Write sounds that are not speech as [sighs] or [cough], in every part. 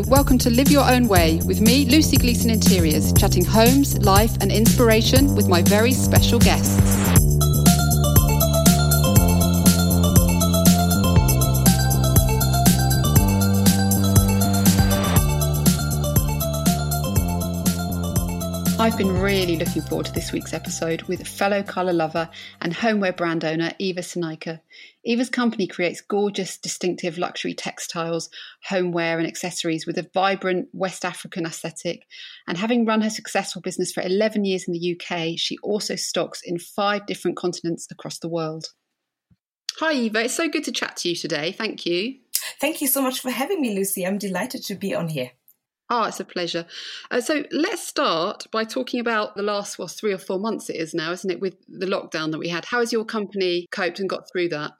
Welcome to Live Your Own Way with me, Lucy Gleason Interiors, chatting homes, life, and inspiration with my very special guests. I've been really looking forward to this week's episode with fellow colour lover and homeware brand owner Eva Sonaike. Eva's company creates gorgeous, distinctive luxury textiles, homeware, and accessories with a vibrant West African aesthetic. And having run her successful business for 11 years in the UK, she also stocks in five different continents across the world. Hi, Eva. It's so good to chat to you today. Thank you. Thank you so much for having me, Lucy. I'm delighted to be on here. Oh, it's a pleasure. Uh, so let's start by talking about the last, well, three or four months it is now, isn't it, with the lockdown that we had. How has your company coped and got through that?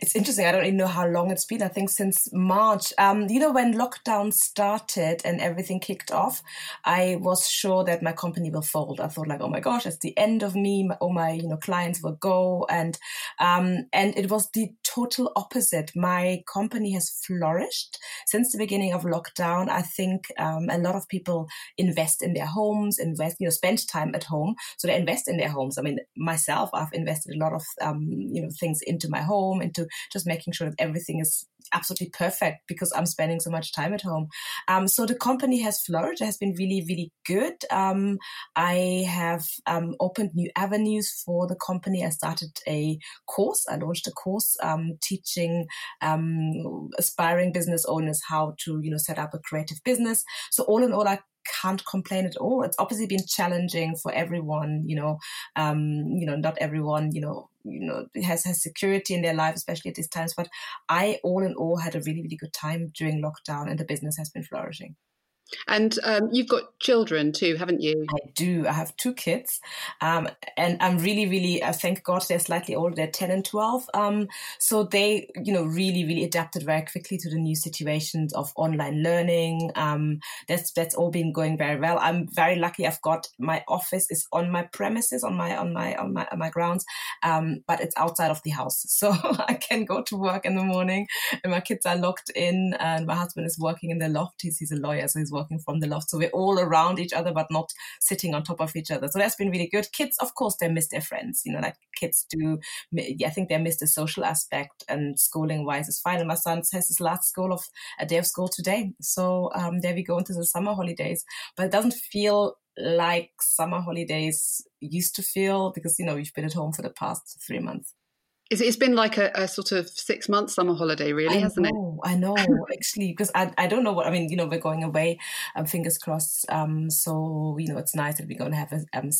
It's interesting. I don't even know how long it's been. I think since March. Um, you know, when lockdown started and everything kicked off, I was sure that my company will fold. I thought like, oh my gosh, it's the end of me. All my you know clients will go, and um, and it was the total opposite. My company has flourished since the beginning of lockdown. I think um, a lot of people invest in their homes, invest you know spend time at home, so they invest in their homes. I mean, myself, I've invested a lot of um, you know things into my home into just making sure that everything is absolutely perfect because I'm spending so much time at home. Um, so the company has flourished. It has been really, really good. Um, I have um, opened new avenues for the company. I started a course. I launched a course um, teaching um, aspiring business owners how to, you know, set up a creative business. So all in all, I can't complain at all. It's obviously been challenging for everyone, you know, um, you know, not everyone, you know, you know, has has security in their life, especially at these times. But I, all in all, had a really, really good time during lockdown, and the business has been flourishing. And um, you've got children too, haven't you? I do. I have two kids. Um, and I'm really, really, uh, thank God they're slightly older. They're 10 and 12. Um, so they, you know, really, really adapted very quickly to the new situations of online learning. Um, that's, that's all been going very well. I'm very lucky. I've got my office is on my premises, on my, on my, on my, on my grounds. Um, but it's outside of the house. [laughs] So I can go to work in the morning and my kids are locked in and my husband is working in the loft. He's, he's a lawyer. So he's working working from the loft. So we're all around each other, but not sitting on top of each other. So that's been really good. Kids, of course, they miss their friends. You know, like kids do. I think they miss the social aspect and schooling wise is fine. And my son has his last school of a day of school today. So um, there we go into the summer holidays. But it doesn't feel like summer holidays used to feel because, you know, we've been at home for the past three months. It's been like a, a, sort of six month summer holiday, really, I hasn't know, it? I know, [laughs] actually, because I, I don't know what I mean. You know, we're going away, um, fingers crossed. Um, so you know, it's nice that we're going to have a um,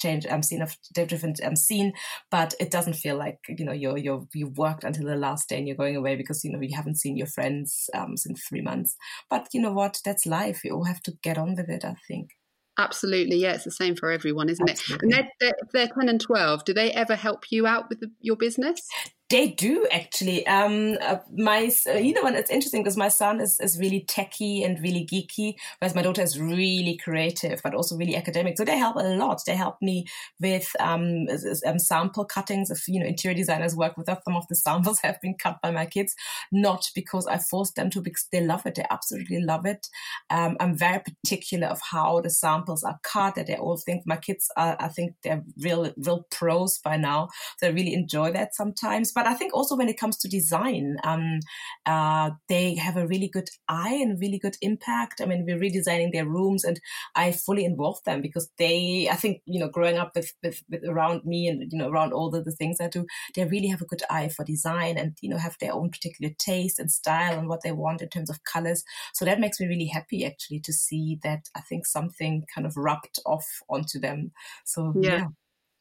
change um, scene of different um, scene, but it doesn't feel like you know you're you're you worked until the last day and you're going away because you know you haven't seen your friends um since three months. But you know what? That's life. We all have to get on with it. I think. Absolutely, yeah, it's the same for everyone, isn't Absolutely. it? And they're, they're, they're, 10 and 12. Do they ever help you out with the, your business? They do actually. Um, uh, my, uh, you know, and it's interesting because my son is, is really techy and really geeky, whereas my daughter is really creative, but also really academic. So they help a lot. They help me with um, um, sample cuttings. If you know, interior designers work with us, some of the samples [laughs] have been cut by my kids, not because I forced them to, because they love it. They absolutely love it. Um, I'm very particular of how the samples are cut. That they all think my kids are. I think they're real, real pros by now. So I really enjoy that sometimes but I think also when it comes to design, um, uh, they have a really good eye and really good impact. I mean, we're redesigning their rooms, and I fully involve them because they, I think, you know, growing up with, with, with around me and you know around all the, the things I do, they really have a good eye for design and you know have their own particular taste and style and what they want in terms of colors. So that makes me really happy actually to see that I think something kind of rubbed off onto them. So yeah. yeah.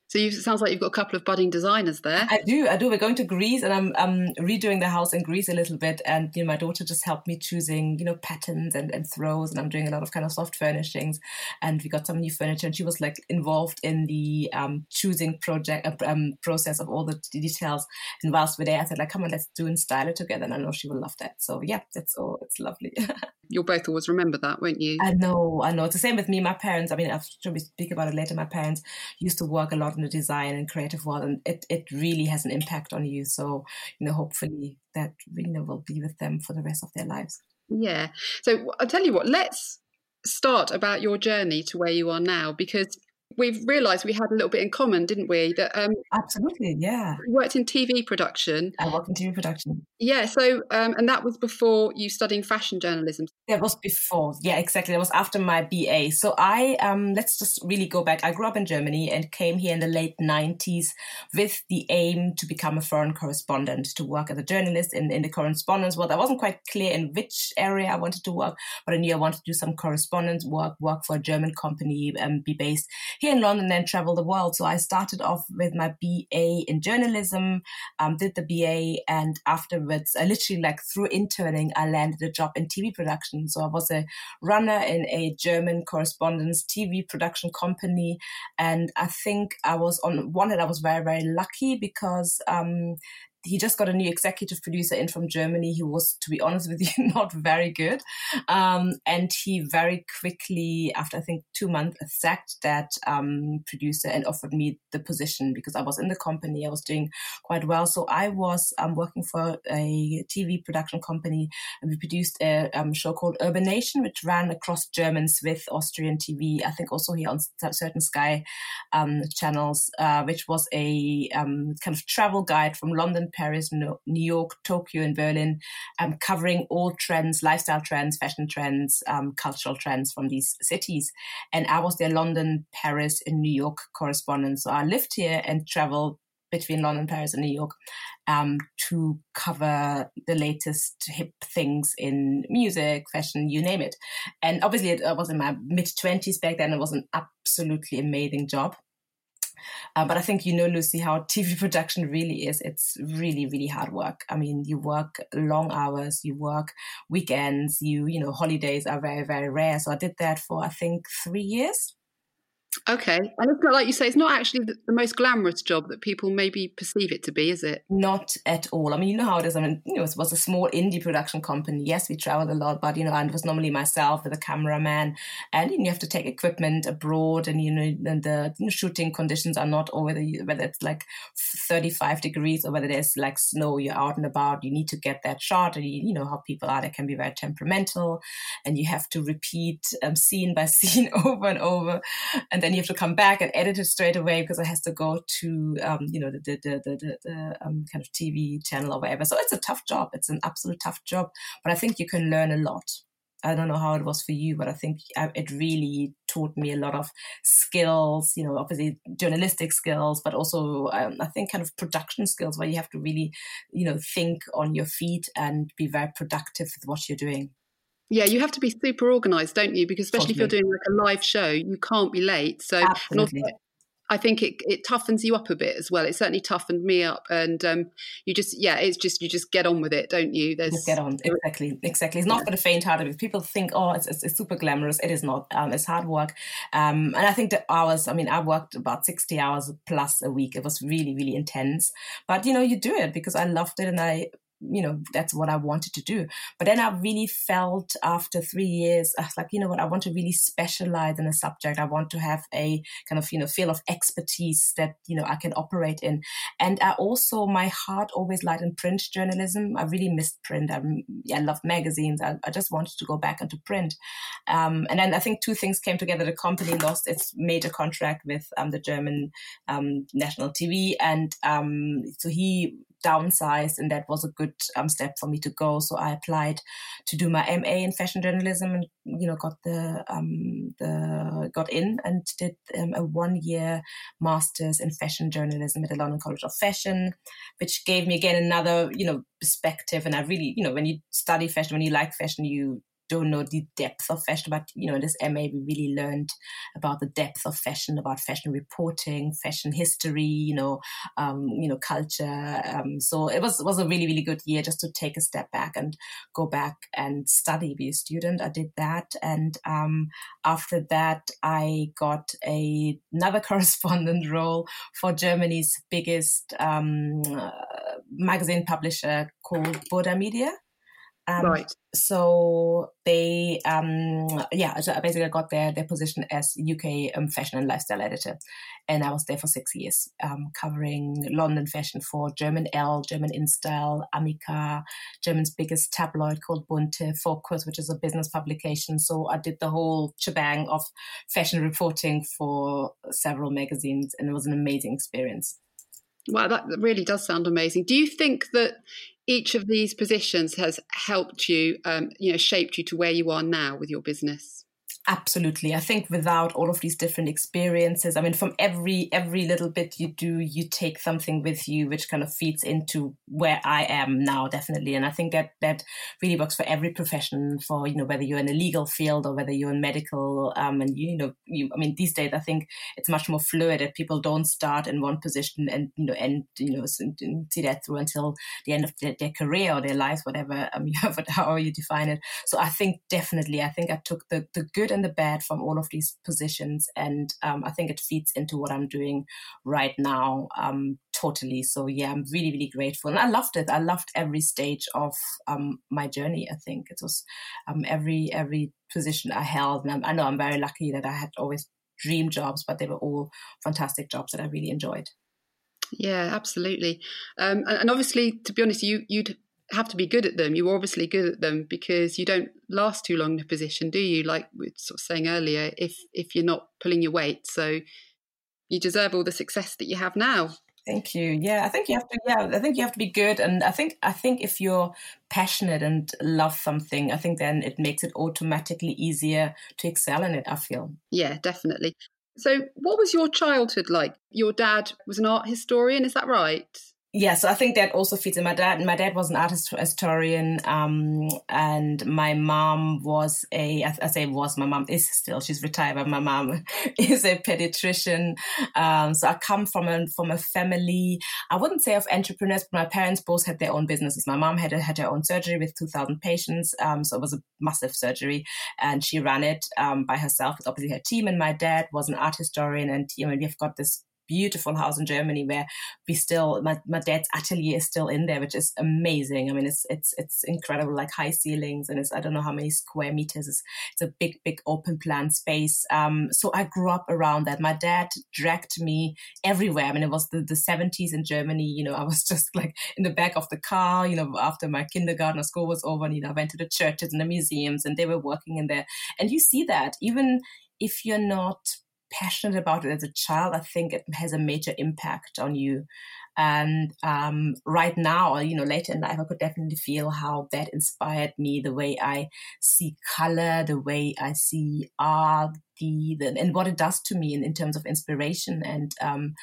So you, it sounds like you've got a couple of budding designers there. I do, I do. We're going to Greece, and I'm redoing the house in Greece a little bit. And you know, my daughter just helped me choosing, you know, patterns and, and throws, and I'm doing a lot of kind of soft furnishings. And we got some new furniture, and she was like involved in the um, choosing project uh, um, process of all the details. And whilst we're there, I said like, come on, let's do and style it together. And I know she will love that. So yeah, that's all. It's lovely. [laughs] You'll both always remember that, won't you? I know, I know. It's the same with me. My parents. I mean, I'll probably speak about it later. My parents used to work a lot in the design and creative world and it, it really has an impact on you so you know hopefully that you know will be with them for the rest of their lives Yeah. So I'll tell you what, let's start about your journey to where you are now because we've realised we had a little bit in common, didn't we? That um, absolutely, yeah. Worked in TV production. I worked in TV production. Yeah. So, um, and that was before you studying fashion journalism. That was before. Yeah, exactly. That was after my BA. So I um, let's just really go back. I grew up in Germany and came here in the late '90s with the aim to become a foreign correspondent, to work as a journalist in, in the correspondence world. I wasn't quite clear in which area I wanted to work, but I knew I wanted to do some correspondence work, work for a German company, and be based here in London and travel the world. So I started off with my BA in journalism, um, did the BA, and afterwards, I literally like through interning, I landed a job in TV production. So I was a runner in a German correspondence TV production company, and I think I was on one hand I was very very lucky because um, he just got a new executive producer in from Germany who was, to be honest with you, [laughs] not very good. Um, and he very quickly, after I think two months, sacked that um, producer and offered me the position because I was in the company. I was doing quite well. So I was um, working for a TV production company and we produced a um, show called Urban Nation, which ran across German, Swiss, Austrian TV. I think also here on certain Sky um, channels, uh, which was a um, kind of travel guide from London Paris, New York, Tokyo, and Berlin, um, covering all trends, lifestyle trends, fashion trends, um, cultural trends from these cities. And I was their London, Paris, and New York correspondent. So I lived here and traveled between London, Paris, and New York um, to cover the latest hip things in music, fashion, you name it. And obviously, it, I was in my mid 20s back then. It was an absolutely amazing job. Uh, but I think you know, Lucy, how TV [laughs] production really is. It's really, really hard work. I mean, you work long hours, you work weekends, you, you know, holidays are very, very rare. So I did that for, I think, three years. Okay. And it's not like you say, it's not actually the, the, most glamorous job that people maybe perceive it to be, is it? Not at all. I mean, you know how it is. I mean, you know, it was a small indie production company. Yes, we traveled a lot, but, you know, and it was normally myself with a cameraman. And you, know, you have to take equipment abroad and, you know, and the you know, shooting conditions are not, you, whether it's like 35 degrees or whether there's like snow, you're out and about, you need to get that shot. And you, you know how people are, they can be very temperamental and you have to repeat um, scene by [laughs] scene over and over. And then you have to come back and edit it straight away because it has to go to um, you know the the the, the, the um, kind of TV channel or whatever. So it's a tough job. It's an absolute tough job, but I think you can learn a lot. I don't know how it was for you, but I think uh, it really taught me a lot of skills, you know, obviously journalistic skills, but also um, I think kind of production skills where you have to really, you know, think on your feet and be very productive with what you're doing. Yeah, you have to be super organized, don't you? Because especially if you're doing like a live show, you can't be late. So Absolutely. I think it, it toughens you up a bit as well. It certainly toughened me up, and um, you just yeah, it's just you just get on with it, don't you? There's just get on exactly, exactly. It's not for the faint-hearted. People think oh, it's, it's, it's super glamorous. It is not. Um, it's hard work, um, and I think the hours. I mean, I worked about sixty hours plus a week. It was really really intense, but you know, you do it because I loved it, and I you know that's what i wanted to do. But then i really felt after three years i was like you know what i want to really specialize in a subject. I want to have a kind of you know field of expertise that you know i can operate in. And i also my heart always lied in print journalism. I really missed print. I, I love magazines. I, I, just wanted to go back into print. Um, and then i think two things came together. The company lost its major contract with um, the german um, national tv and um, so he downsized, and that was a good um, step for me to go. So I applied to do my MA in fashion journalism, and you know got the um, the got in and did um, a one year masters in fashion journalism at the London College of Fashion, which gave me again another you know perspective. And I really you know when you study fashion, when you like fashion, you don't know the depth of fashion, but you know, in this MA, we really learned about the depth of fashion, about fashion reporting, fashion history, you know, um, you know, culture. Um, so it was was a really really good year just to take a step back and go back and study, be a student. I did that, and um, after that, I got a, another [laughs] correspondent role for Germany's biggest um, uh, magazine publisher called Burda Media. Um, right. So they, um, yeah, so I basically got their, their position as UK um, fashion and lifestyle editor. And I was there for six years, um, covering London fashion for German Elle, German InStyle, Amica, German's biggest tabloid called Bunte, Focus, which is a business publication. So I did the whole shebang of fashion reporting for several magazines, and it was an amazing experience. Wow, that really does sound amazing. Do you think that each of these positions has helped you, um, you know, shaped you to where you are now with your business? Absolutely. I think without all of these different experiences i mean from every every little bit you do you take something with you which kind of feeds into where i am now definitely. And i think that that really works for every profession for you know whether you're in a legal field or whether you're in medical um, and you know you i mean these days i think it's much more fluid that people don't start in one position and you know and you know see that through until the end of their, their career or their lives whatever um, [laughs] you however you define it. So i think definitely i think i took the the good and the bad from all of these positions. And um, I think it feeds into what I'm doing right now um, totally. So yeah, I'm really, really grateful. And I loved it. I loved every stage of um, my journey. I think it was um, every, every position I held. And I'm, I know I'm very lucky that I had always dream jobs, but they were all fantastic jobs that I really enjoyed. Yeah, absolutely. Um, and, and, obviously, to be honest, you you'd have to be good at them. You're obviously good at them because you don't last too long in a position, do you? Like we were sort of saying earlier, if if you're not pulling your weight, so you deserve all the success that you have now. Thank you. Yeah, I think you have to. Yeah, I think you have to be good, and I think I think if you're passionate and love something, I think then it makes it automatically easier to excel in it. I feel. Yeah, definitely. So, what was your childhood like? Your dad was an art historian, is that right? Yeah, so I think that also fits in. My dad, my dad was an art historian, um, and my mom was a, I, I say was, my mom is still, she's retired, but my mom [laughs] is a pediatrician. Um, so I come from a, from a family, I wouldn't say of entrepreneurs, but my parents both had their own businesses. My mom had, a, had her own surgery with 2000 patients. Um, so it was a massive surgery and she ran it, um, by herself with obviously her team. And my dad was an art historian and, you know, we've got this beautiful house in Germany where we still my, my dad's atelier is still in there, which is amazing. I mean, it's it's it's incredible, like high ceilings, and it's I don't know how many square meters. It's, it's a big big open plan space. Um, so I grew up around that. My dad dragged me everywhere. I mean, it was the the seventies in Germany. You know, I was [laughs] just like in the back of the car. You know, after my kindergarten or school was over, and, you know, I went to the churches and the museums, and they were working in there, and you see that even if you're not passionate about it as a child, I think it has a major impact on you. And um, right now, you know, later in life, I could definitely feel how that inspired me, the way I see color, the way I see art, the, the and what it does to me in, in terms of inspiration and um,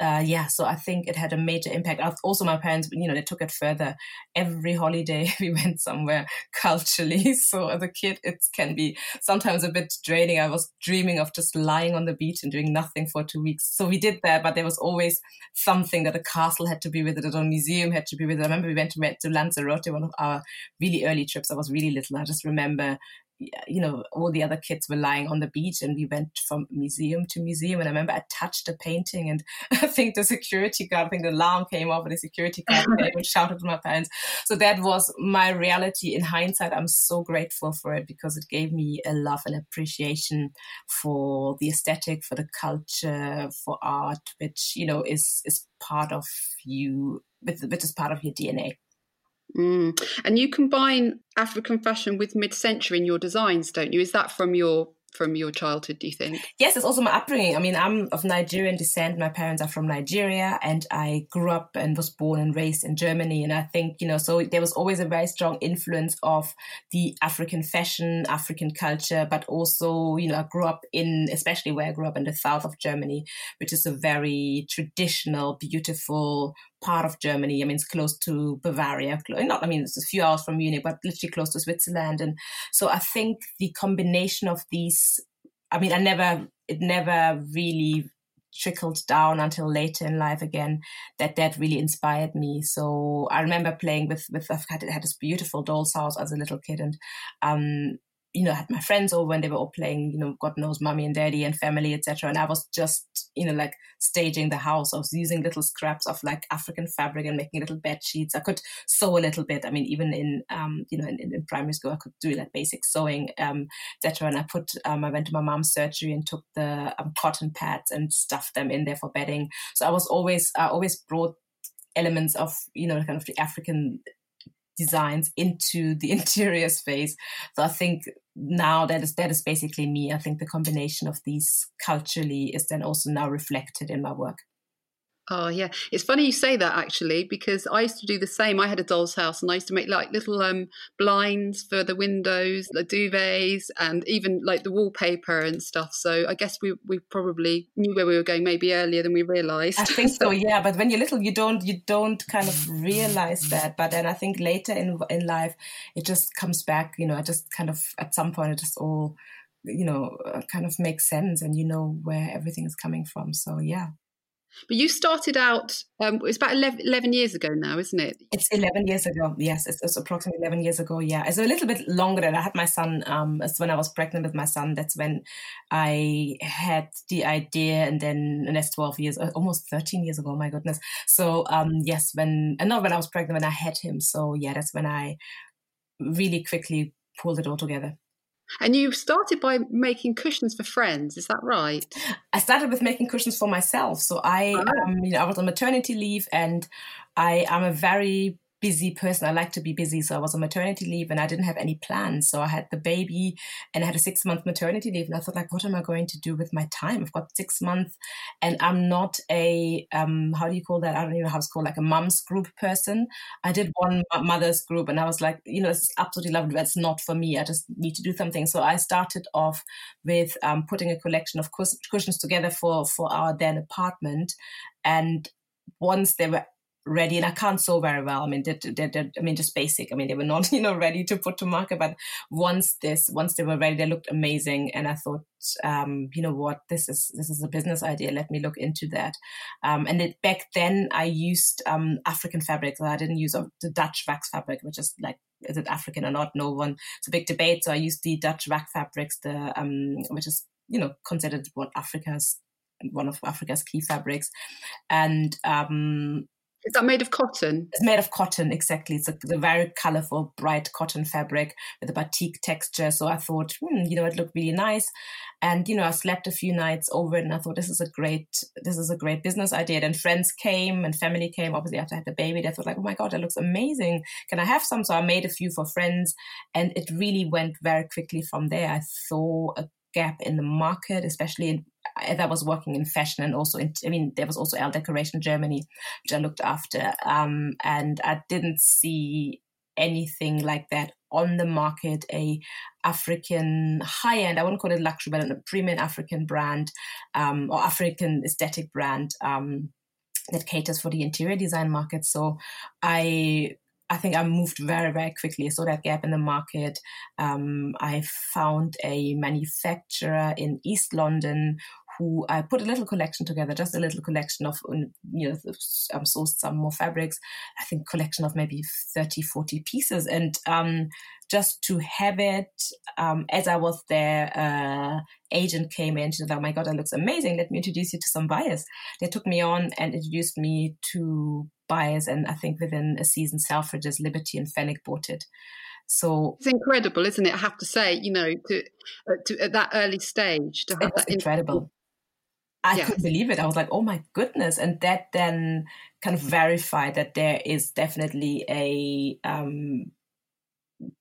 uh, yeah, so I think it had a major impact. Also, my parents, you know, they took it further. Every holiday [laughs] we went somewhere culturally. [laughs] So as a kid, it can be sometimes a bit draining. I was dreaming of just lying on the beach and doing nothing for two weeks. So we did that, but there was always something that a castle had to be visited, or a museum had to be visited. I remember we went to, went to Lanzarote, one of our really early trips. I was really little. I just remember you know, all the other kids were lying on the beach and we went from museum to museum. And I remember I touched a painting and [laughs] I think the security guard, I think the alarm came off and the security guard came and [laughs] shouted to my parents. So that was my reality. In hindsight, I'm so grateful for it because it gave me a love and appreciation for the aesthetic, for the culture, for art, which, you know, is, is part of you, which is part of your DNA. Mm. And you combine African fashion with mid-century in your designs, don't you? Is that from your from your childhood, do you think? Yes, it's also my upbringing. I mean, I'm of Nigerian descent. My parents are from Nigeria, and I grew up and was born and raised in Germany. And I think, you know, so there was always a very strong influence of the African fashion, African culture, but also, you know, I grew up in, especially where I grew up in the south of Germany, which is a very traditional, beautiful, part of Germany. I mean, it's close to Bavaria. Not, I mean, it's a few hours from Munich, but literally close to Switzerland. And so I think the combination of these, I mean, I never, it never really trickled down until later in life again that that really inspired me so i remember playing with with i had, had this beautiful doll's house as a little kid and um you know, I had my friends over when they were all playing, you know, God knows, mommy and daddy and family, etc. And I was just, you know, like staging the house. I was using little scraps of like African fabric and making little bed sheets. I could sew a little bit. I mean, even in, um, you know, in, in primary school, I could do like basic sewing, um, etc. And I put, um, I went to my mom's surgery and took the um, cotton pads and stuffed them in there for bedding. So I was always, I always brought elements of, you know, kind of the African designs into the [laughs] interior space. So I think now that is that is basically me. I think the combination of these culturally is then also now reflected in my work. Oh yeah, it's funny you say that actually because I used to do the same. I had a doll's house and I used to make like little um, blinds for the windows, the duvets, and even like the wallpaper and stuff. So I guess we we probably knew where we were going maybe earlier than we realised. I think so, [laughs] yeah. But when you're little, you don't you don't kind of realize that. But then I think later in in life, it just comes back. You know, I just kind of at some point it just all you know uh, kind of makes sense and you know where everything is coming from. So yeah. But you started out, um, it's about 11, 11, years ago now, isn't it? It's 11 years ago. Yes, it's, it's, approximately 11 years ago. Yeah. It's a little bit longer than I had my son. Um, it's when I was pregnant with my son. That's when I had the idea. And then, and that's 12 years, uh, almost 13 years ago. My goodness. So, um, yes, when, and not when I was pregnant, when I had him. So, yeah, that's when I really quickly pulled it all together. And you started by making cushions for friends, is that right? I started with making cushions for myself. So I, oh. um, you know, I was on maternity leave, and I am a very busy person. I like to be busy. So I was on maternity leave and I didn't have any plans. So I had the baby and I had a six month maternity leave. And I thought like, what am I going to do with my time? I've got six months and I'm not a, um, how do you call that? I don't even know how it's called, like a mom's group person. I did one mother's group and I was like, you know, it's absolutely lovely. That's not for me. I just need to do something. So I started off with um, putting a collection of cushions together for, for our then apartment. And once they were ready and I can't sew very well. I mean, they're, they're, they're, I mean, just basic. I mean, they were not, [laughs] you know, ready to put to market, but once this, once they were ready, they looked amazing. And I thought, um, you know what, this is, this is a business idea. Let me look into that. Um, and it, back then I used, um, African fabrics. I didn't use the Dutch wax fabric, which is like, is it African or not? No one, it's a big debate. So I used the Dutch wax fabrics, the, um, which is, you know, considered what Africa's one of Africa's key fabrics. And um, is that made of cotton? It's made of cotton, exactly. It's a, a very colorful, bright cotton fabric with a batik texture. So I thought, hmm, you know, it looked really nice. And, you know, I slept a few nights over it and I thought this is a great, this is a great business idea. And friends came and family came, obviously after I had the baby. They thought like, oh my God, that looks amazing. Can I have some? So I made a few for friends and it really went very quickly from there. I saw a gap in the market, especially in, I was working in fashion and also in, I mean, there was also Elle Decoration Germany, which I looked after. Um, and I didn't see anything like that on the market, a African high end, I wouldn't call it luxury, but a premium African brand, um, or African aesthetic brand, um, that caters for the interior design market. So I I think I moved very, very quickly. I saw that gap in the market. Um, I found a manufacturer in East London who I put a little collection together, just a little collection of, you know, um, sourced some more fabrics. I think collection of maybe 30, 40 pieces. And um, just to have it, um, as I was there, uh, agent came in. She said, "Oh my God, that looks amazing! Let me introduce you to some buyers." They took me on and introduced me to buyers, and I think within a season, Selfridges, Liberty, and Fenwick bought it. So it's incredible, isn't it? I have to say, you know, to, uh, to at that early stage to have that incredible. I couldn't believe it. I was like, oh my goodness. And that then kind of verified that there is definitely a um,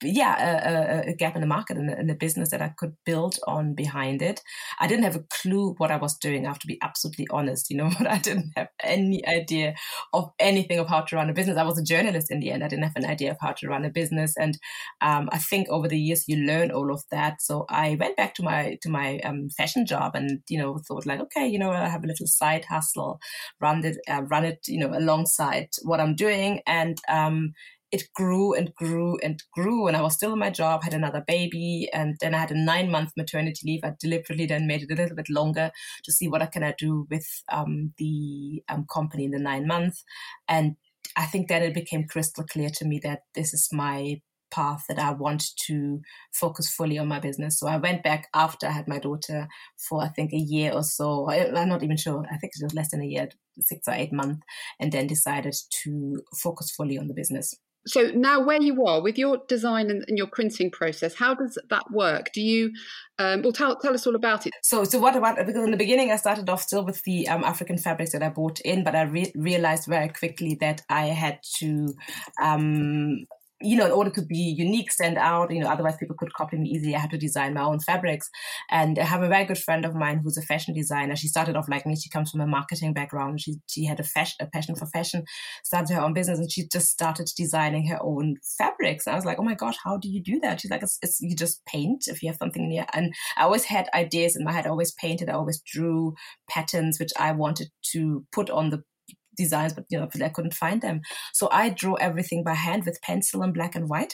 yeah, a, a, gap in the market and the business that I could build on behind it. I didn't have a clue what I was doing. I have to be absolutely honest, you know, [laughs] but I didn't have any idea of anything of how to run a business. I was a journalist in the end. I didn't have an idea of how to run a business. And um, I think over the years you learn all of that. So I went back to my, to my um, fashion job and, you know, thought like, okay, you know, I have a little side hustle, run it, uh, run it, you know, alongside what I'm doing. And, um, it grew and grew and grew. And I was still in my job, had another baby, and then I had a nine month maternity leave. I deliberately then made it a little bit longer to see what I can I do with um, the um, company in the nine months. And I think then it became crystal clear to me that this is my path that I want to focus fully on my business. So I went back after I had my daughter for I think a year or so. I'm not even sure. I think it was less than a year, six or eight months, and then decided to focus fully on the business. So now, where you are with your design and, and your printing process, how does that work? Do you, um, well, tell tell us all about it. So, so what about because in the beginning I started off still with the um, African fabrics that I bought in, but I re- realized very quickly that I had to um, you know, in order to be unique, stand out, you know, otherwise people could copy me easily. I had to design my own fabrics. And I have a very good friend of mine who's a fashion designer. She started off like me. She comes from a marketing background. She she had a fashion, a passion for fashion, started her own business, and she just started designing her own fabrics. And I was like, oh my gosh, how do you do that? She's like, it's, it's you just paint if you have something in. And I always had ideas in my head. I always painted. I always drew patterns which I wanted to put on the designs, but you know, I couldn't find them. So I draw everything by hand with pencil and black and white.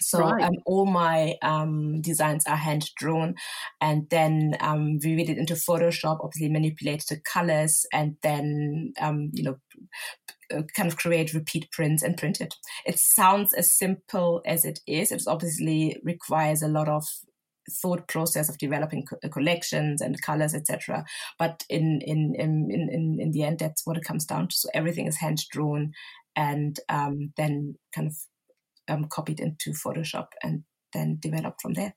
So right. um, all my um, designs are hand drawn, and then um, we read it into Photoshop. Obviously, manipulate the colors, and then um, you know, uh, kind of create repeat prints and print it. It sounds as simple as it is. It obviously requires a lot of thought process of developing co- uh, collections and colors, etc. But in, in in in in the end, that's what it comes down to. So everything is hand drawn and um, then kind of um, copied into Photoshop and then developed from there.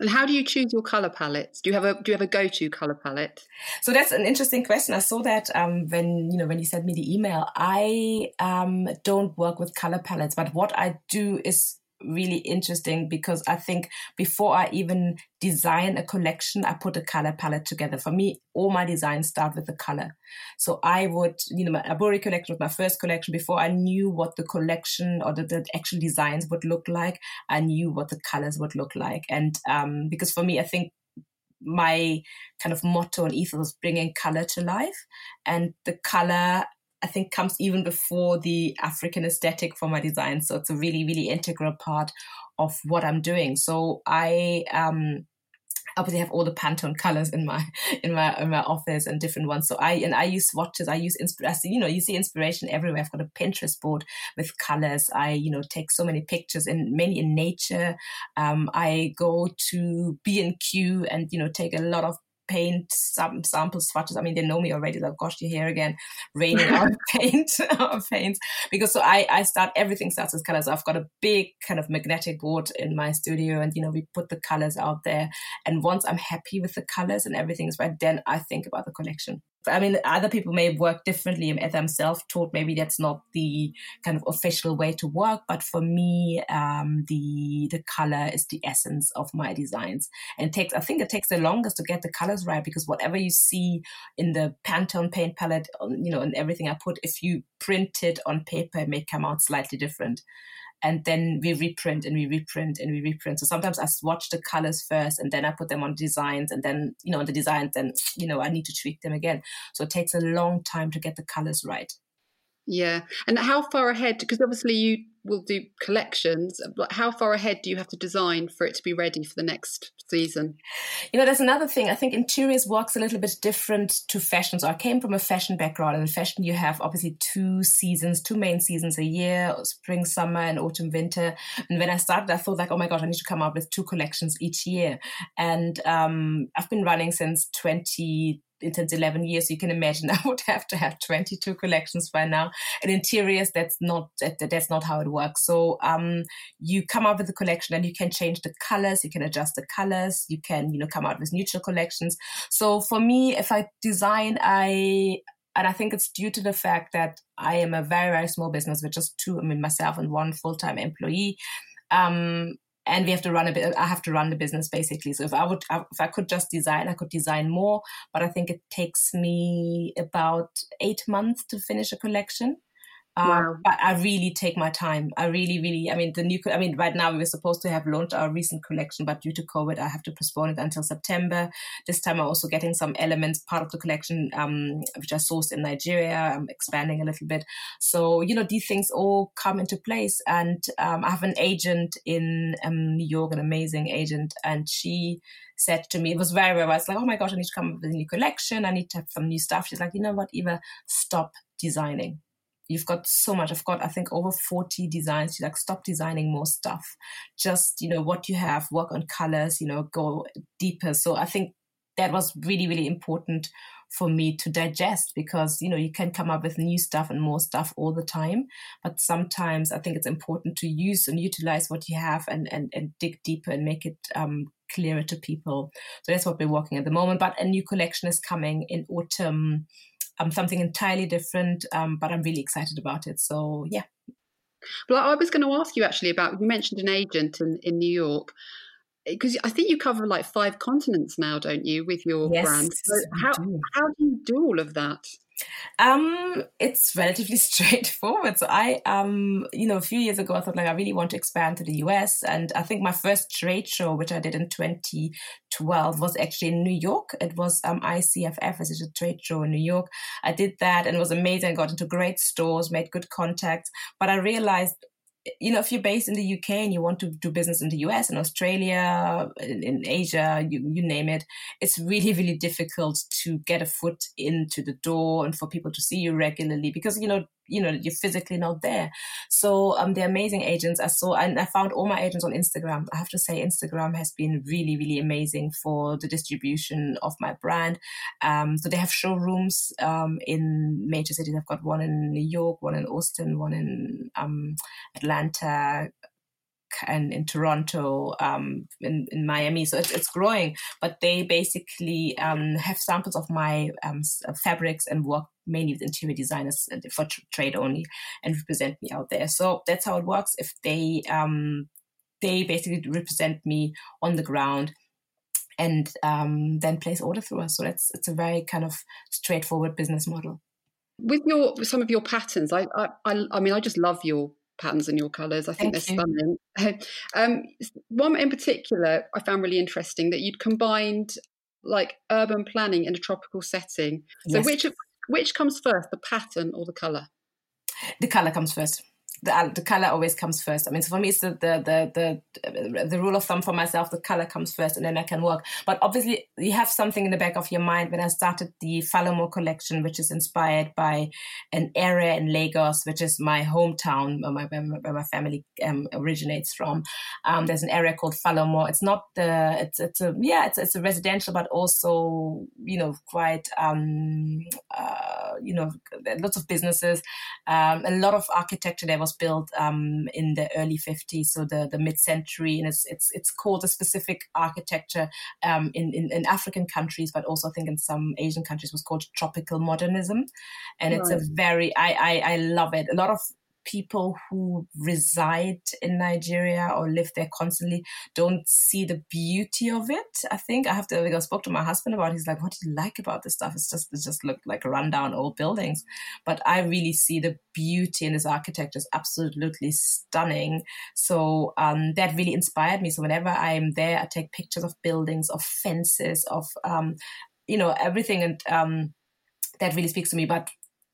And how do you choose your color palettes? Do you have a do you have a go to color palette? So that's an interesting question. I saw that um, when you know when you sent me the email. I um, don't work with color palettes, but what I do is really interesting because I think before I even design a collection, I put a color palette together. For me, all my designs start with the color. So I would, you know, my Aburi collection was my first collection. Before I knew what the collection or the, the actual designs would look like, I knew what the colors would look like. And um, because for me, I think my kind of motto and ethos is bringing color to life and the color I think comes even before the African aesthetic for my design. So it's a really, really integral part of what I'm doing. So I um obviously have all the Pantone colors in my [laughs] in my in my office and different ones. So I and I use swatches. I use inspiration. You know, you see inspiration everywhere. I've got a Pinterest board with colors. I you know take so many pictures and many in nature. Um, I go to B and Q and you know take a lot of paint some sample swatches. I mean, they know me already. Like, gosh, you're here again, raining on [laughs] paint, [laughs] paints. Because so I, I start everything starts with colors. I've got a big kind of magnetic board in my studio, and you know we put the colors out there. And once I'm happy with the colors and everything is right, then I think about the collection. I mean, other people may work differently. As I'm self-taught, maybe that's not the kind of official way to work. But for me, um, the the color is the essence of my designs, and takes. I think it takes the longest to get the colors right because whatever you see in the Pantone paint palette, you know, and everything I put, if you print it on paper, it may come out slightly different and then we reprint and we reprint and we reprint. So sometimes I swatch the colors first and then I put them on designs and then, you know, on the designs, then, you know, I need to tweak them again. So it takes a long time to get the colors right. Yeah. And how far ahead, because obviously you will do collections, But how far ahead do you have to design for it to be ready for the next season? You know, there's another thing. I think interiors works a little bit different to fashion. So I came from a fashion background, and in fashion, you have obviously two seasons, two main seasons a year spring, summer, and autumn, winter. And when I started, I thought, like, oh my God, I need to come up with two collections each year. And um, I've been running since 20 since 11 years you can imagine [laughs] i would have to have 22 collections by now and interiors that's not that, that's not how it works so um, you come up with a collection and you can change the colors you can adjust the colors you can you know come out with neutral collections so for me if i design i and I think it's due to the fact that I am a very, very small business with just two, I mean, myself and one full time employee. Um, and we have to run a bit i have to run the business basically. So if i would if i could just design i could design more but i think it takes me about eight months to finish a collection um, wow. but I really take my time. I really, really, I mean, the new, I mean, right now we were supposed to have launched our recent collection, but due to COVID, I have to postpone it until September. This time I'm also getting some elements, part of the collection, um, which I sourced in Nigeria. I'm expanding a little bit. So, you know, these things all come into place. And um, I have an agent in um, New York, an amazing agent, and she said to me, it was very, very, I was like, oh my gosh, I need to come up with a new collection. I need to have some new stuff. She's like, you know what, Eva, stop designing you've got so much. I've got, I think, over 40 designs. You like stop designing more stuff. Just, you know, what you have, work on colors, you know, go deeper. So I think that was really, really important for me to digest because, you know, you can come up with new stuff and more stuff all the time. But sometimes I think it's important to use and utilize what you have and, and, and dig deeper and make it um, clearer to people. So that's what we're working at the moment. But a new collection is coming in autumn um, something entirely different, um, but I'm really excited about it. So, yeah. Well, I was going to ask you actually about you mentioned an agent in, in New York because I think you cover like five continents now, don't you, with your yes, brand? So how do. how do you do all of that? Um, it's relatively [laughs] straightforward. So I, um, you know, a few years ago, I thought like I really want to expand to the US, and I think my first trade show, which I did in 2012, was actually in New York. It was um ICFF, is a trade show in New York. I did that, and it was amazing. I got into great stores, made good contacts, but I realized you know, if you're based in the UK and you want to do business in the US and Australia, in, in, Asia, you, you name it, it's really, really difficult to get a foot into the door and for people to see you regularly because, you know, you know you're physically not there. So um they're amazing agents i saw and i found all my agents on instagram. I have to say instagram has been really really amazing for the distribution of my brand. Um so they have showrooms um in major cities. I've got one in new york one in austin one in um atlanta and in Toronto, um, in, in Miami. So it's, it's growing, but they basically um, have samples of my um, fabrics and work mainly with interior designers for trade only and represent me out there. So that's how it works. If they um, they basically represent me on the ground and um, then place order through us. So that's it's a very kind of straightforward business model. With your some of your patterns, I I I mean I just love your patterns and your colours. I think Thank they're you. stunning. [laughs] um, one in particular I found really interesting that you'd combined like urban planning in a tropical setting. So yes. which which comes first, the pattern or the colour? The colour comes first the, the color always comes first. I mean, so for me, it's the, the, the, the, the rule of thumb for myself, the color comes first and then I can work. But obviously you have something in the back of your mind when I started the Falomo collection, which is inspired by an area in Lagos, which is my hometown where my, where my family um, originates from. Um, there's an area called Falomo. It's not the, it's, it's a, yeah, it's, it's a residential, but also, you know, quite, um, uh, you know, lots of businesses, um, a lot of architecture there was was built um, in the early 50s, so the, the mid century, and it's, it's, it's called a specific architecture um, in, in, in, African countries, but also I think in some Asian countries was called tropical modernism. And right. it's a very, I, I, I love it. A lot of people who reside in Nigeria or live there constantly don't see the beauty of it. I think I have to. Like, I spoke to my husband about. It. He's like, "What do you like about this stuff? It's just it just look like rundown old buildings." But I really see the beauty in this architecture. is absolutely stunning. So um, that really inspired me. So whenever I'm there, I take pictures of buildings, of fences, of um, you know everything, and um, that really speaks to me. But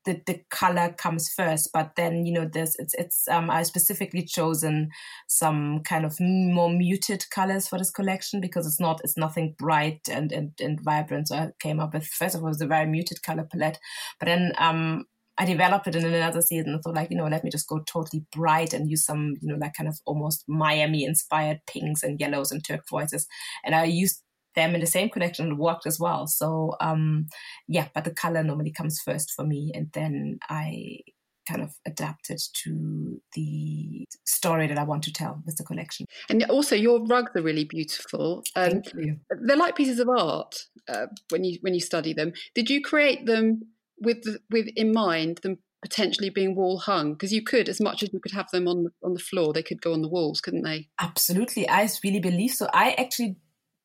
the, the color comes first but then you know there's it's it's um i specifically chosen some kind of more muted colors for this collection because it's not it's nothing bright and and, and vibrant so i came up with first of all it was a very muted color palette but then um I developed it in another season. Thought like, you know, let me just go totally bright and use some, you know, like kind of almost Miami inspired pinks and yellows and turquoises. And I used them in the same connection collection worked as well. So um, yeah, but the color normally comes first for me, and then I kind of adapted to the story that I want to tell with the collection. And also, your rugs are really beautiful. Um, Thank you. They're like pieces of art uh, when you when you study them. Did you create them with with in mind them potentially being wall hung because you could as much as you could have them on on the floor they could go on the walls couldn't they absolutely i really believe so i actually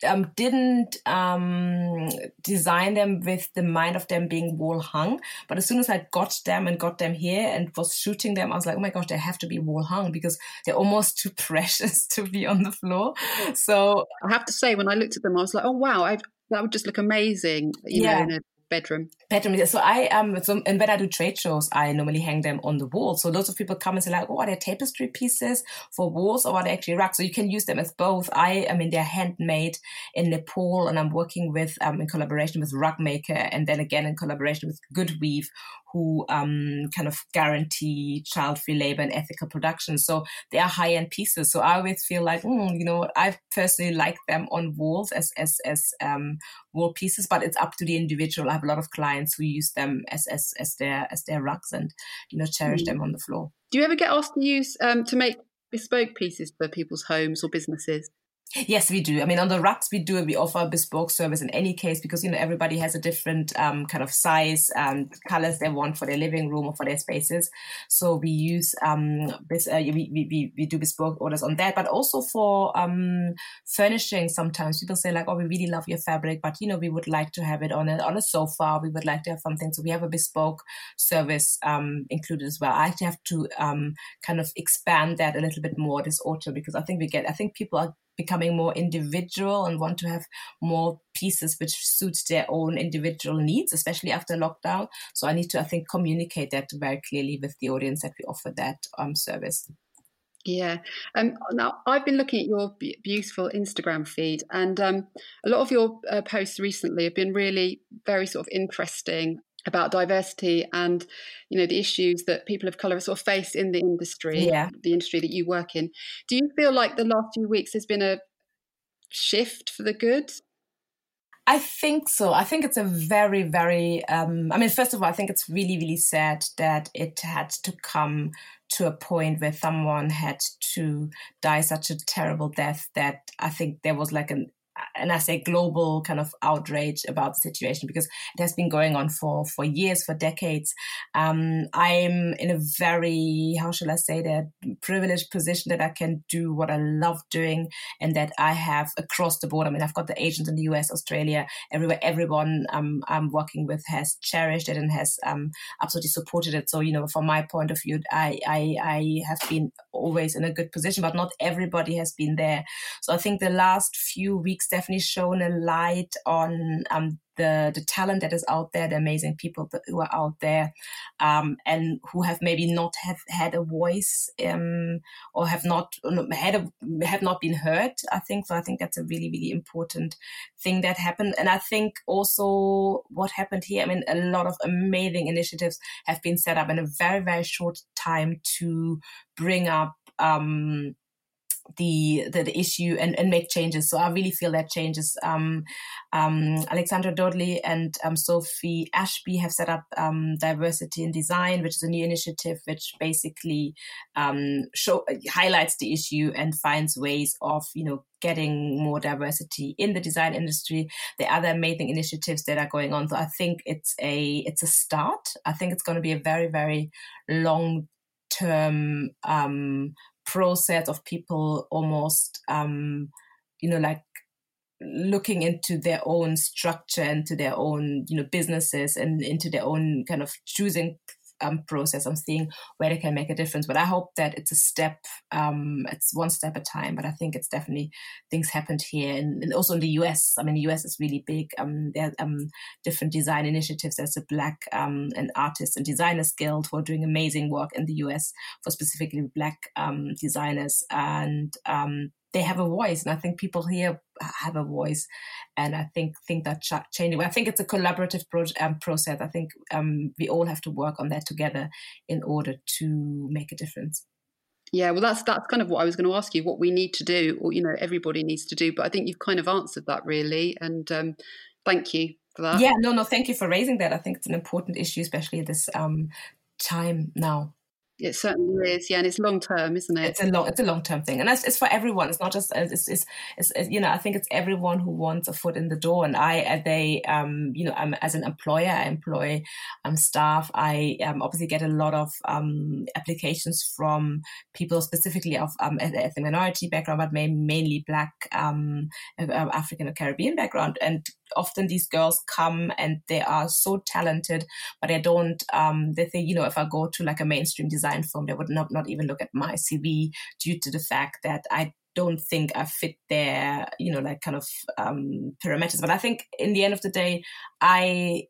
um, didn't um, design them with the mind of them being wall hung. But as soon as I got them and got them here and was shooting them, I was like, oh my gosh, they have to be wall hung because they're almost [laughs] too precious to be on the floor. So I have to say, when I looked at them, I was like, oh wow, I've, that would just look amazing, you yeah. know, in a bedroom? Bedroom. So I um so and when I do trade shows, I normally hang them on the wall. So lots of people come and say like, oh, are they tapestry pieces for walls or are they actually rugs? So you can use them as both. I I mean they're handmade in Nepal, and I'm working with um in collaboration with Rug Maker, and then again in collaboration with Good Weave, who um, kind of guarantee child-free labor and ethical production. So they are high-end pieces. So I always feel like, mm, you know, I personally like them on walls as as as um, wall pieces, but it's up to the individual. I have a lot of clients who use them as as as their as their rugs and you know cherish mm-hmm. them on the floor. Do you ever get asked to use um, to make bespoke pieces for people's homes or businesses? Yes, we do. I mean, on the rugs, we do. We offer bespoke service in any case because you know everybody has a different um, kind of size and colors they want for their living room or for their spaces. So we use um, this, uh, we, we we do bespoke orders on that, but also for um, furnishing. Sometimes people say like, "Oh, we really love your fabric, but you know, we would like to have it on a on a sofa. We would like to have something." So we have a bespoke service um, included as well. I actually have to um, kind of expand that a little bit more this autumn because I think we get. I think people are becoming more individual and want to have more pieces which suit their own individual needs, especially after lockdown. So I need to, I think, communicate that very clearly with the audience that we offer that um, service. Yeah. Um, now, I've been looking at your beautiful Instagram feed, and um, a lot of your uh, posts recently have been really very sort of interesting about diversity and you know the issues that people of color sort of face in the industry yeah. the industry that you work in do you feel like the last few weeks has been a shift for the good I think so. I think it's a very, very. Um, I mean, first of all, I think it's really, really sad that it had to come to a point where someone had to die such a terrible death that I think there was like an and I say global kind of outrage about the situation because it has been going on for for years, for decades. Um, I'm in a very how shall I say that privileged position that I can do what I love doing, and that I have across the board. I mean, I've got the agents in the U.S., Australia, everywhere. Everyone um, I'm working with has cherished it and has um, absolutely supported it. So you know, from my point of view, I, I I have been always in a good position, but not everybody has been there. So I think the last few weeks definitely shown a light on um, the the talent that is out there, the amazing people that, who are out there, um, and who have maybe not have had a voice um, or have not had a, have not been heard. I think so. I think that's a really really important thing that happened, and I think also what happened here. I mean, a lot of amazing initiatives have been set up in a very very short time to bring up. Um, the, the, the issue and, and make changes. So I really feel that changes. Um, um, Alexandra Dudley and um, Sophie Ashby have set up um, Diversity in Design, which is a new initiative which basically um, show highlights the issue and finds ways of you know getting more diversity in the design industry. Are other amazing initiatives that are going on. So I think it's a it's a start. I think it's going to be a very very long term um, process of people almost, um, you know, like looking into their own structure, into their own, you know, businesses and into their own kind of choosing um, process. I'm seeing where they can make a difference. But I hope that it's a step, um, it's one step at a time. But I think it's definitely things happened here and, and also in the US. I mean, the US is really big. Um, there are um, different design initiatives. There's a Black um, and Artists and Designers Guild who are doing amazing work in the US for specifically Black um, designers. And they have a voice, and I think people here have a voice, and I think think that ch- changing. I think it's a collaborative pro- um, process. I think um, we all have to work on that together in order to make a difference. Yeah, well, that's that's kind of what I was going to ask you. What we need to do, or you know, everybody needs to do. But I think you've kind of answered that really, and um, thank you for that. Yeah, no, no, thank you for raising that. I think it's an important issue, especially at this um, time now. It certainly is, yeah, and it's long term, isn't it? It's a long, it's a long term thing, and it's, it's for everyone. It's not just it's, it's, it's, it's, you know I think it's everyone who wants a foot in the door. And I, they, um, you know, I'm as an employer, I employ um staff. I um, obviously get a lot of um applications from people specifically of um ethnic minority background, but mainly Black, um, African or Caribbean background, and often these girls come and they are so talented, but they don't. Um, they think, you know, if I go to like a mainstream design firm, they would not not even look at my CV due to the fact that I don't think I fit their, you know, like kind of um, parameters. But I think in the end of the day, I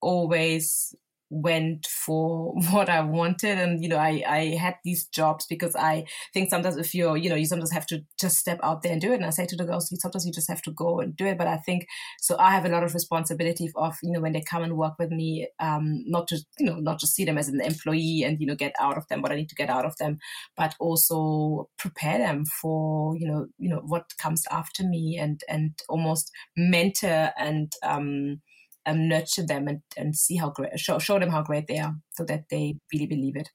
always went for [laughs] what I wanted. And, you know, I, I had these jobs because I think sometimes if you're, you know, you sometimes have to just step out there and do it. And I say to the girls, sometimes you just have to go and do it. But I think, so I have a lot of responsibility of, you know, when they come and work with me, um, not to, you know, not just see them as an employee and, you know, get out of them what I need to get out of them, but also prepare them for, you know, you know, what comes after me and, and almost mentor and, um, um, nurture them and, and see how great, show, show them how great they are so that they really believe it.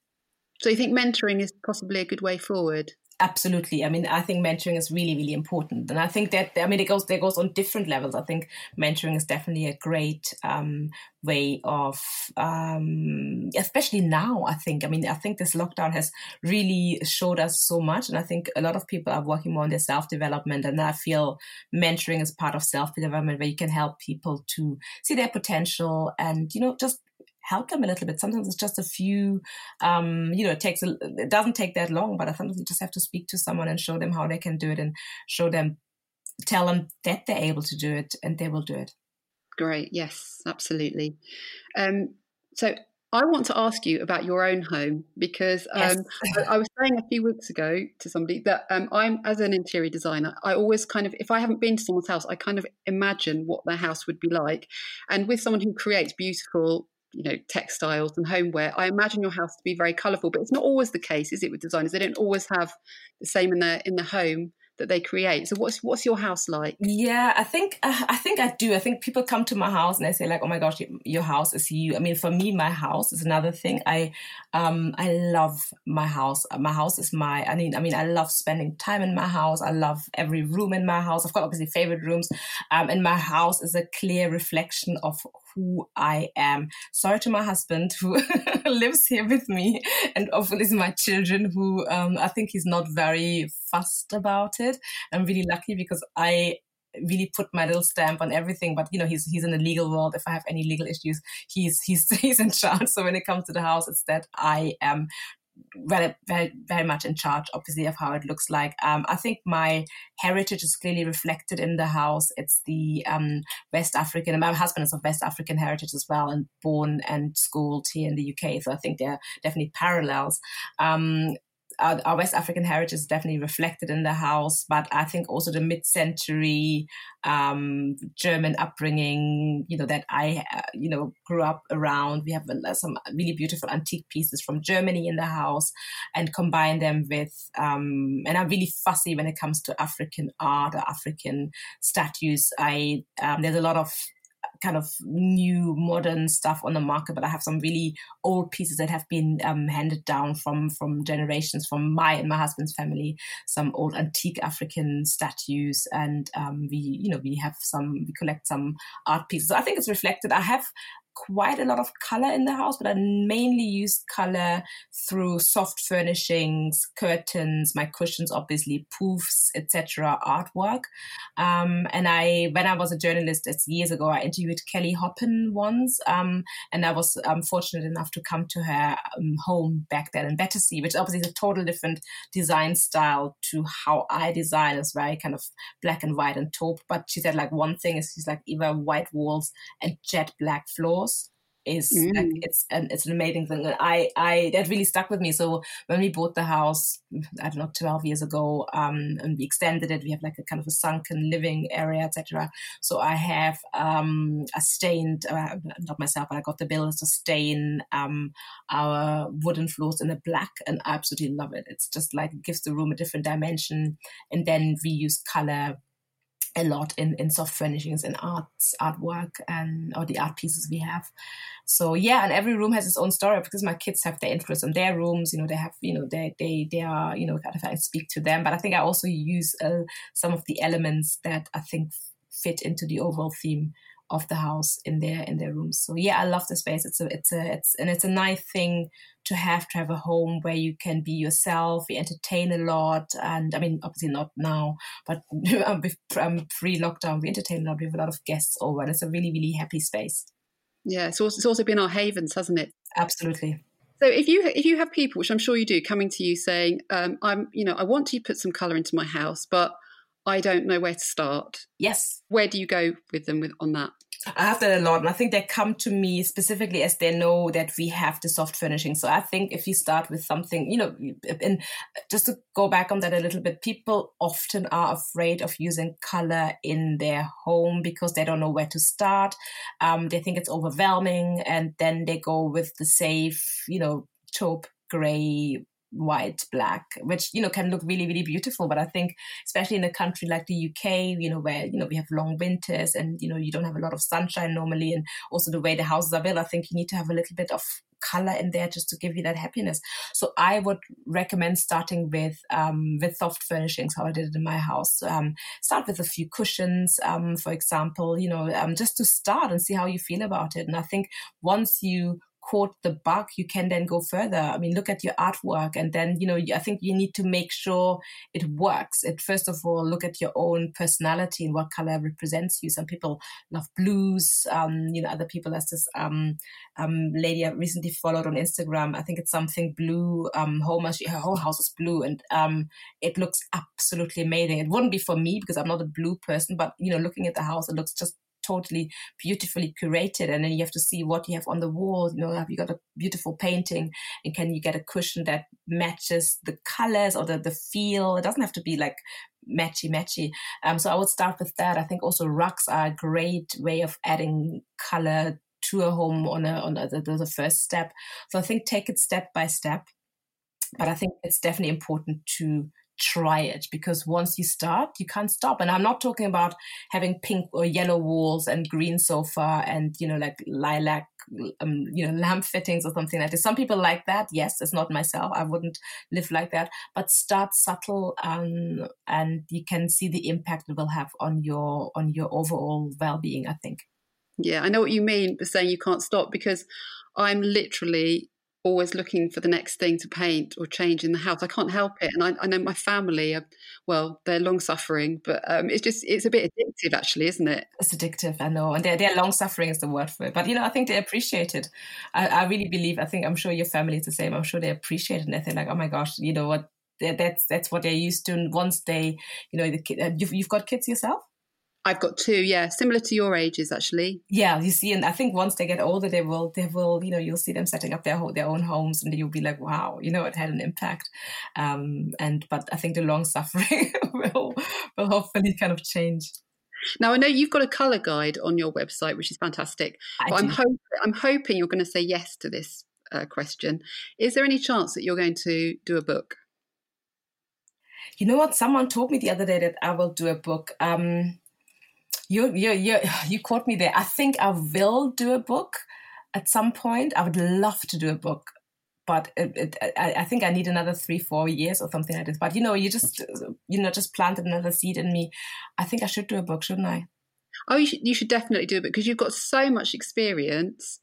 So you think mentoring is possibly a good way forward? Absolutely. I mean, I think mentoring is really, really important, and I think that I mean it goes it goes on different levels. I think mentoring is definitely a great um, way of, um, especially now. I think. I mean, I think this lockdown has really showed us so much, and I think a lot of people are working more on their self development, and I feel mentoring is part of self development where you can help people to see their potential and you know just help them a little bit. Sometimes it's just a few, um, you know, it takes, a, it doesn't take that long, but I sometimes you just have to speak to someone and show them how they can do it and show them, tell them that they're able to do it and they will do it. Great. Yes, absolutely. Um, so I want to ask you about your own home because um, yes. I, I, was saying a few weeks ago to somebody that um, I'm, as an interior designer, I always kind of, if I haven't been to someone's house, I kind of imagine what their house would be like. And with someone who creates beautiful you know textiles and homeware i imagine your house to be very colorful but it's not always the case is it with designers? They don't always have the same in their in the home that they create. So what's what's your house like? Yeah, I think uh, I think I do. I think people come to my house and they say like, "Oh my gosh, your house is you." I mean, for me, my house is another thing. I um I love my house. My house is my. I mean, I mean, I love spending time in my house. I love every room in my house. I've got obviously favorite rooms, um, and my house is a clear reflection of who I am. Sorry to my husband who [laughs] lives here with me, and obviously my children who um, I think he's not very fussed about it. I'm really lucky because I really put my little stamp on everything. But you know, he's he's in the legal world. If I have any legal issues, he's [laughs] he's he's in charge. So when it comes to the house, it's that I am very, very, very much in charge, obviously, of how it looks like. Um, I think my heritage is clearly reflected in the house. It's the um, West African, and my husband is of West African heritage as well, and born and schooled here in the UK. So I think there are definitely parallels. Um, our, our, West African heritage is definitely reflected in the house, but I think also the mid-century um, German upbringing, you know, that I, uh, you know, grew up around. We have some really beautiful antique pieces from Germany in the house, and combine them with, um, and I'm really fussy when it comes to African art or African statues. I um, there's a lot of kind of new modern stuff on the market, but I have some really old pieces that have been um, handed down from from generations from my and my husband's family. Some old antique African statues, and um, we you know we have some we collect some art pieces. So I think it's reflected. I have quite a lot of color in the house, but I mainly use color through soft furnishings, curtains, my cushions, obviously poofs, etc., artwork. Um, and I, when I was a journalist, it's years ago, I interviewed Kelly Hoppen once, um, and I was um, fortunate enough to come to her um, home back then in Battersea, which obviously is a total different design style to how I design. It's very kind of black and white and taupe. But she said like one thing is she's like either white walls and jet black floors is mm. like, it's an it's an amazing thing. And I I that really stuck with me. So when we bought the house I don't know 12 years ago um and we extended it we have like a kind of a sunken living area etc so I have um a stained uh, not myself but I got the builders to stain um our wooden floors in a black and I absolutely love it. It's just like it gives the room a different dimension and then we use color a lot in, in soft furnishings and arts artwork and or the art pieces we have. So yeah and every room has its own story because my kids have their influence on their rooms. You know they have you know they they they are you know kind of I speak to them. But I think I also use uh, some of the elements that I think fit into the overall theme of the house in their in their rooms. So yeah, I love the space. It's a it's a it's and it's a nice thing to have to have a home where you can be yourself. We entertain a lot, and I mean obviously not now, but [laughs] um, pre lockdown we entertain a lot. We have a lot of guests over, and it's a really really happy space. Yeah, it's also, it's also been our havens, hasn't it? Absolutely. So if you if you have people, which I'm sure you do, coming to you saying, um, "I'm you know I want to put some color into my house, but I don't know where to start. Yes. Where do you go with them with on that? I have that a lot. And I think they come to me specifically as they know that we have the soft furnishing. So I think if you start with something, you know, and just to go back on that a little bit, people often are afraid of using color in their home because they don't know where to start. Um, they think it's overwhelming and then they go with the safe, you know, taupe gray white black which you know can look really really beautiful. But i think especially in a country like the uk you know where you know we have long winters and you know you don't have a lot of sunshine normally and also the way the houses are built i think you need to have a little bit of color in there just to give you that happiness. So i would recommend starting with um, with soft furnishings how i did it in my house. Um, start with a few cushions um, for example you know um, just to start and see how you feel about it. And i think once you caught the bug, you can then go further. I mean, look at your artwork, and then you know, I think you need to make sure it works. It first of all, look at your own personality and what color represents you. Some people love blues. Um, you know, other people. There's this um, um, lady I recently followed on Instagram. I think it's something blue. Um, home, her whole house is blue, and um, it looks absolutely amazing. It wouldn't be for me because I'm not a blue person, but you know, looking at the house, it looks just totally beautifully curated and then you have to see what you have on the wall. You know have you got a beautiful painting and can you get a cushion that matches the colors or the, the feel? It doesn't have to be like matchy matchy. Um, so i would start with that. I think also rugs are a great way of adding color to a home on a on a, the, the first step. So i think take it step by step but i think it's definitely important to try it because once you start, you can't stop. And I'm not talking about having pink or yellow walls and green sofa and, you know, like lilac, um, you know, lamp fittings or something like this. Some people like that. Yes, it's not myself. I wouldn't live like that. But start subtle um, and you can see the impact it will have on your on your overall well-being, I think. Yeah, I know what you mean by saying you can't stop because I'm literally always looking for the next thing to paint or change in the house. I can't help it. And I, I know my family are, well, they're long suffering, but um, it's just, it's a bit addictive actually, isn't it? It's addictive, I know. And they're, they're long suffering is the word for it. But, you know, I think they appreciate it. I, I really believe, I think, I'm sure your family is the same. I'm sure they appreciate it. And they're like, oh my gosh, you know what? That's that's what they're used to. And once they, you know, the uh, you've, you've got kids yourself? I've got two, yeah, similar to your ages actually. Yeah, you see, and I think once they get older, they will, they will, you know, you'll see them setting up their whole, their own homes, and you'll be like, wow, you know, it had an impact. Um, and but I think the long suffering [laughs] will will hopefully kind of change. Now I know you've got a color guide on your website, which is fantastic. I. I'm hoping I'm hoping you're going to say yes to this uh, question. Is there any chance that you're going to do a book? You know what? Someone told me the other day that I will do a book. Um, you you you [sighs] you caught me there. I think I will do a book at some point. I would love to do a book, but it, it, I, I, think I need another three four years or something like this. But you know, you just you know just planted another seed in me. I think I should do a book, shouldn't I? Oh, you should, you should definitely do it because you've got so much experience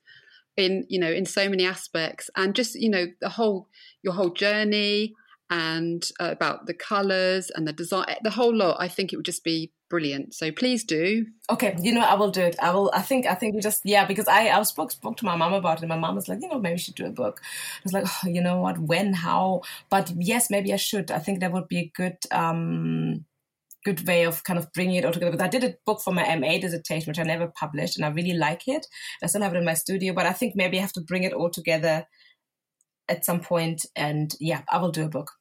in you know in so many aspects and just you know the whole your whole journey and uh, about the colors and the design the whole lot i think it would just be brilliant. So please do. Okay you know i will do it. I will i think i think we just yeah because i i spoke spoke to my mom about it and my mom was like you know maybe we should do a book. I was like oh, you know what? When? How? But yes maybe i should. I think that would be a good um good way of kind of bringing it all together. Because I did a book for my MA dissertation, which I never published, and I really like it. I still have it in my studio, but I think maybe I have to bring it all together at some point. And yeah, I will do a book.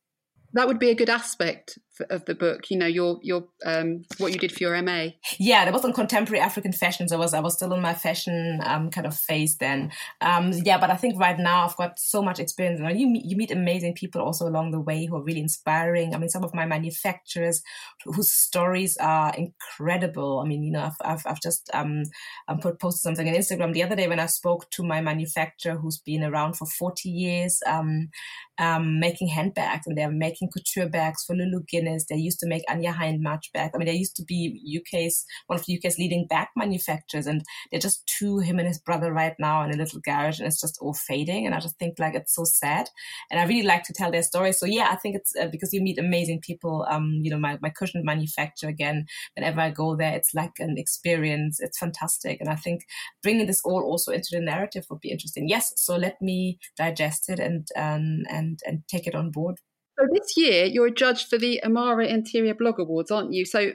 That would be a good aspect of the book you know your your um what you did for your ma yeah that was on contemporary african fashions. I was i was still in my fashion um kind of phase then. Um yeah but i think right now i've got so much experience. You meet, you meet amazing people also along the way who are really inspiring. I mean some of my manufacturers whose stories are incredible. I mean you know i've i've, I've just um, um put posted something on instagram the other day when i spoke to my manufacturer who's been around for 40 years um um, making handbags and they're making couture bags for Lulu They used to make Anya Hindmarch bags. I mean, they used to be UK's, one of the UK's leading bag manufacturers and they're just two, him and his brother right now in a little garage and it's just all fading. And I just think like it's so sad. And I really like to tell their story. So yeah, I think it's uh, because you meet amazing people. Um, you know, my, my cushion manufacturer again, whenever I go there, it's like an experience. It's fantastic. And I think bringing this all also into the narrative would be interesting. Yes. So let me digest it and, um, and and take it on board. So this year you're a judge for the Amara Interior Blog Awards, aren't you? So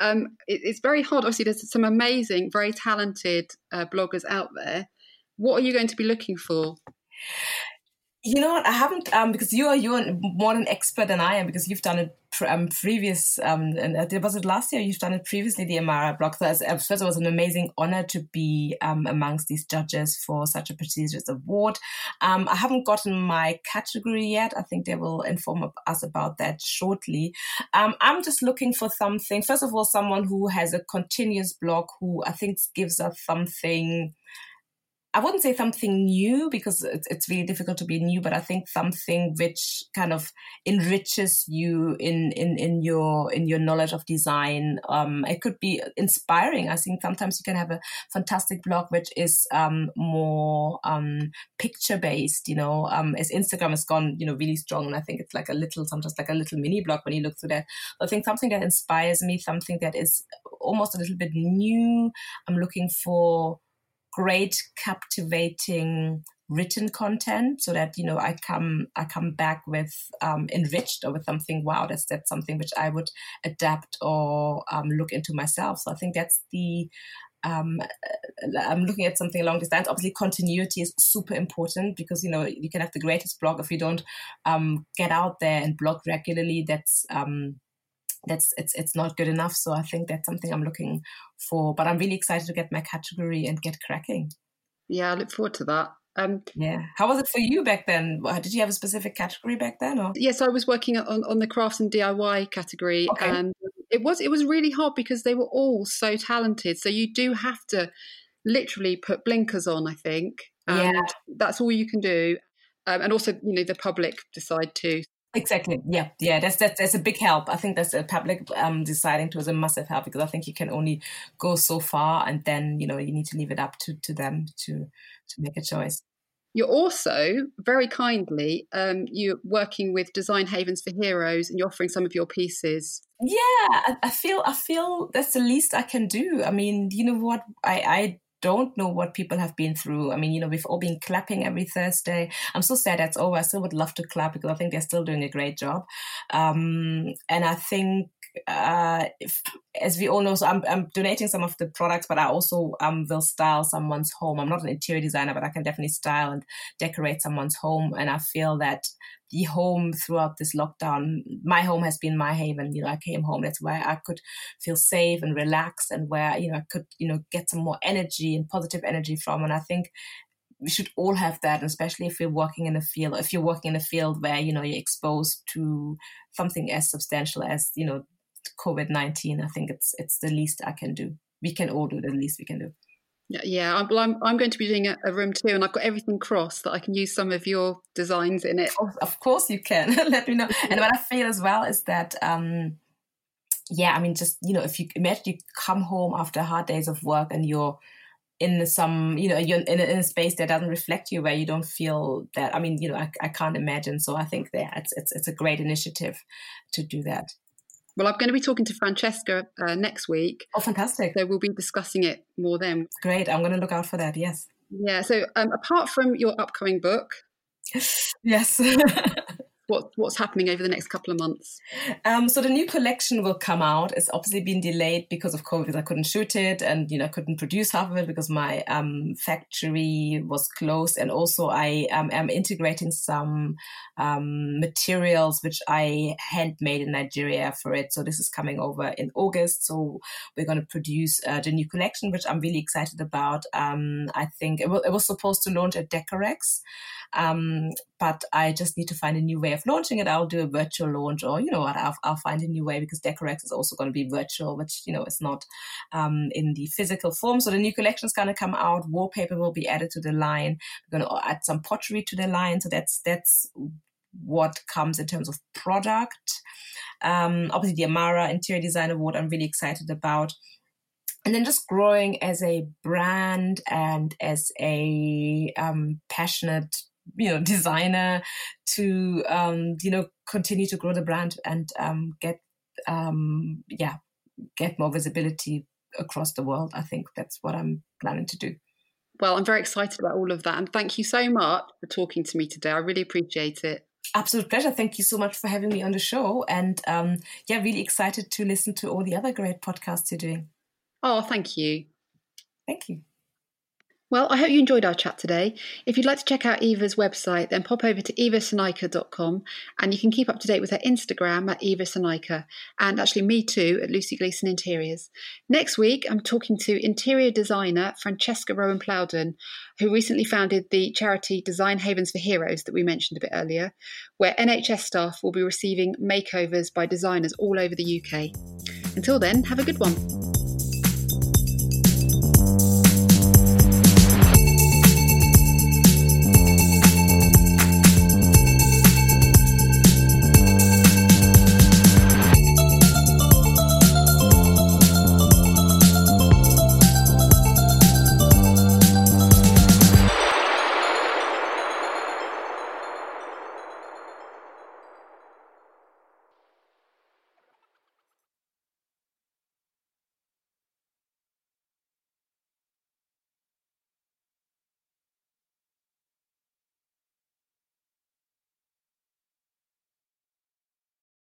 um, it, it's very hard. Obviously, there's some amazing, very talented uh, bloggers out there. What are you going to be looking for? You know what? I haven't um, because you are you're more an expert than I am because you've done it um, previous um, and uh, was it last year? You've done it previously, the Amara blog. So uh, first, it was an amazing honor to be um, amongst these judges for such a prestigious award. Um, I haven't gotten my category yet. I think they will inform us about that shortly. Um, I'm just looking for something. First of all, someone who has a continuous blog who I think gives us something I wouldn't say something new because it's, it's really difficult to be new, but I think something which kind of enriches you in, in, in your, in your knowledge of design. Um, it could be inspiring. I think sometimes you can have a fantastic blog, which is, um, more, um, picture based, you know, um, as Instagram has gone, you know, really strong. And I think it's like a little, sometimes like a little mini blog when you look through that. I think something that inspires me, something that is almost a little bit new. I'm looking for, great captivating written content so that you know i come i come back with um, enriched or with something wow that's that's something which i would adapt or um, look into myself so i think that's the um, uh, I'm looking at something along these lines. Obviously, continuity is super important because you know you can have the greatest blog if you don't um, get out there and blog regularly. That's um, that's it's it's not good enough. So I think that's something I'm looking for. But I'm really excited to get my category and get cracking. Yeah, I look forward to that. Um, yeah. How was it for you back then? Did you have a specific category back then? Or? Yes, I was working on, on the crafts and DIY category, okay. and it was it was really hard because they were all so talented. So you do have to literally put blinkers on. I think, and yeah. that's all you can do. Um, and also, you know, the public decide to Exactly. Yeah. Yeah. That's, that's, that's a big help. I think that's a public um, deciding to is a massive help because I think you can only go so far and then, you know, you need to leave it up to, to them to, to make a choice. You're also very kindly um, you're working with Design Havens for Heroes, and you're offering some of your pieces. Yeah, I, I feel I feel that's the least I can do. I mean, you know what? I I don't know what people have been through. I mean, you know, we've all been clapping every Thursday. I'm so sad that's over. I still would love to clap because I think they're still doing a great job. Um, and I think uh, if, as we all know, so I'm, I'm donating some of the products, but I also um, will style someone's home. I'm not an interior designer, but I can definitely style and decorate someone's home. And I feel that the home throughout this lockdown, my home has been my haven. You know, I came home. That's where I could feel safe and relaxed and where, you know, I could, you know, get some more energy and positive energy from. And I think we should all have that, especially if you're working in a field, if you're working in a field where, you know, you're exposed to something as substantial as, you know, COVID 19. I think it's, it's the least I can do. We can all do the least we can do. Yeah, yeah. I'm, I'm, I'm going to be doing a, a, room too, and I've got everything crossed that I can use some of your designs in it. Of, of course, you can. [laughs] Let me know. And what I feel as well is that, um, yeah, I mean, just you know, if you imagine you come home after hard days of work and you're in some, you know, you're in a, in a space that doesn't reflect you, where you don't feel that. I mean, you know, I, I can't imagine. So I think that it's, it's it's a great initiative to do that. Well, I'm going to be talking to Francesca uh, next week. Oh, fantastic. So we'll be discussing it more then. Great. I'm going to look out for that. Yes. Yeah. So um, apart from your upcoming book, [laughs] yes. [laughs] what what's happening over the next couple of months? Um, so the new collection will come out. It's obviously been delayed because of COVID. I couldn't shoot it, and you know, I couldn't produce half of it because my um, factory was closed. And also, I um, am integrating some um, materials which I handmade in Nigeria for it. So this is coming over in August. So we're going to produce uh, the new collection, which I'm really excited about. Um, I think it, it, was supposed to launch at Decorex. Um, but I just need to find a new way of launching it. I'll do a virtual launch, or you know what, I'll, I'll find a new way because Decorex is also going to be virtual, which you know is not um, in the physical form. So the new collection is going to come out. Wallpaper will be added to the line. We're going to add some pottery to the line. So that's that's what comes in terms of product. Um, obviously, the Amara Interior Design Award, I'm really excited about and then just growing as a brand and as a um, passionate you know designer to um, you know continue to grow the brand and um, get um, yeah get more visibility across the world. I think that's what I'm planning to do. Well, I'm very excited about all of that, and thank you so much for talking to me today. I really appreciate it. Absolute pleasure. Thank you so much for having me on the show. And um, yeah, really excited to listen to all the other great podcasts you're doing. Oh, thank you. Thank you. Well, I hope you enjoyed our chat today. If you'd like to check out Eva's website, then pop over to evasonaike.com and you can keep up to date with her Instagram at evasonaike and actually me too at Lucy Gleason Interiors. Next week, I'm talking to interior designer Francesca Rowan Plowden, who recently founded the charity Design Havens for Heroes that we mentioned a bit earlier, where NHS staff will be receiving makeovers by designers all over the UK. Until then, have a good one.